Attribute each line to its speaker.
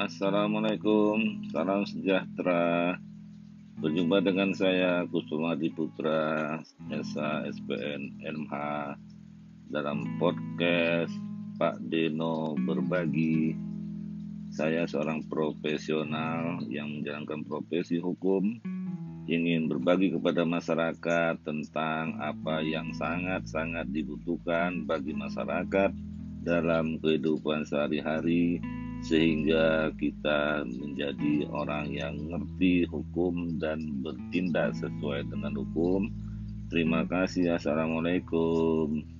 Speaker 1: Assalamualaikum, salam sejahtera. Berjumpa dengan saya Kusuma Putra, Esa SPN MH dalam podcast Pak Deno Berbagi. Saya seorang profesional yang menjalankan profesi hukum, ingin berbagi kepada masyarakat tentang apa yang sangat-sangat dibutuhkan bagi masyarakat dalam kehidupan sehari-hari sehingga kita menjadi orang yang ngerti hukum dan bertindak sesuai dengan hukum. Terima kasih. Assalamualaikum.